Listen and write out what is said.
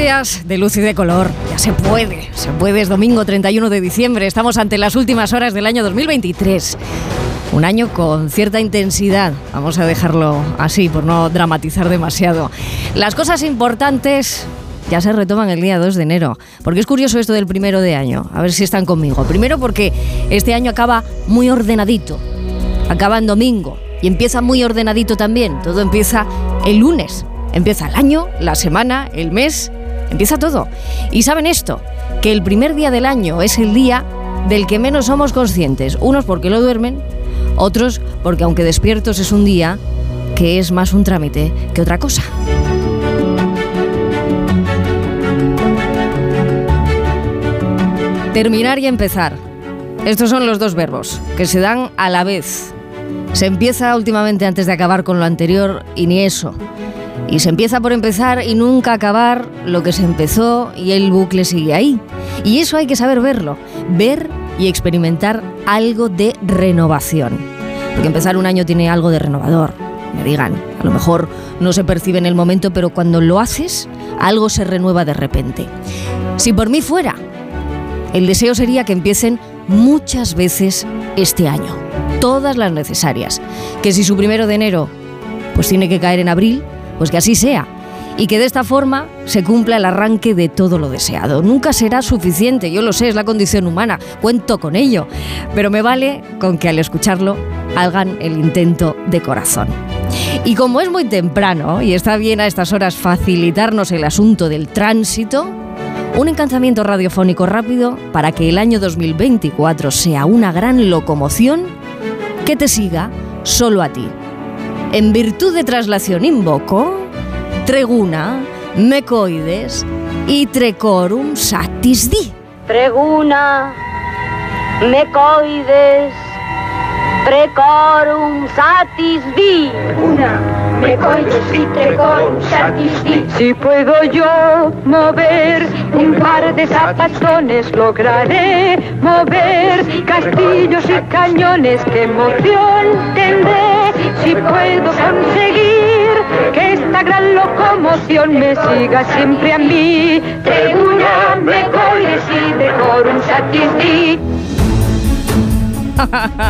horas de luz y de color. Ya se puede, se puede. Es domingo 31 de diciembre. Estamos ante las últimas horas del año 2023. Un año con cierta intensidad. Vamos a dejarlo así, por no dramatizar demasiado. Las cosas importantes ya se retoman el día 2 de enero. Porque es curioso esto del primero de año. A ver si están conmigo. Primero porque este año acaba muy ordenadito. Acaba en domingo. Y empieza muy ordenadito también. Todo empieza el lunes. Empieza el año, la semana, el mes, empieza todo. Y saben esto, que el primer día del año es el día del que menos somos conscientes. Unos porque lo duermen, otros porque aunque despiertos es un día que es más un trámite que otra cosa. Terminar y empezar. Estos son los dos verbos que se dan a la vez. Se empieza últimamente antes de acabar con lo anterior y ni eso. Y se empieza por empezar y nunca acabar lo que se empezó y el bucle sigue ahí. Y eso hay que saber verlo, ver y experimentar algo de renovación. Porque empezar un año tiene algo de renovador. Me digan, a lo mejor no se percibe en el momento, pero cuando lo haces, algo se renueva de repente. Si por mí fuera, el deseo sería que empiecen muchas veces este año, todas las necesarias. Que si su primero de enero pues tiene que caer en abril, pues que así sea. Y que de esta forma se cumpla el arranque de todo lo deseado. Nunca será suficiente, yo lo sé, es la condición humana, cuento con ello. Pero me vale con que al escucharlo hagan el intento de corazón. Y como es muy temprano y está bien a estas horas facilitarnos el asunto del tránsito, un encantamiento radiofónico rápido para que el año 2024 sea una gran locomoción que te siga solo a ti. En virtud de traslación invoco treguna, mecoides y trecorum satis di. Treguna, mecoides, trecorum satis di. Una, mecoides y trecorum satis di. Si puedo yo mover un par de zapatones, lograré mover castillos y cañones. ¡Qué emoción tendré! Si puedo conseguir que esta gran locomoción me siga siempre a mí, tribuna me y de un satis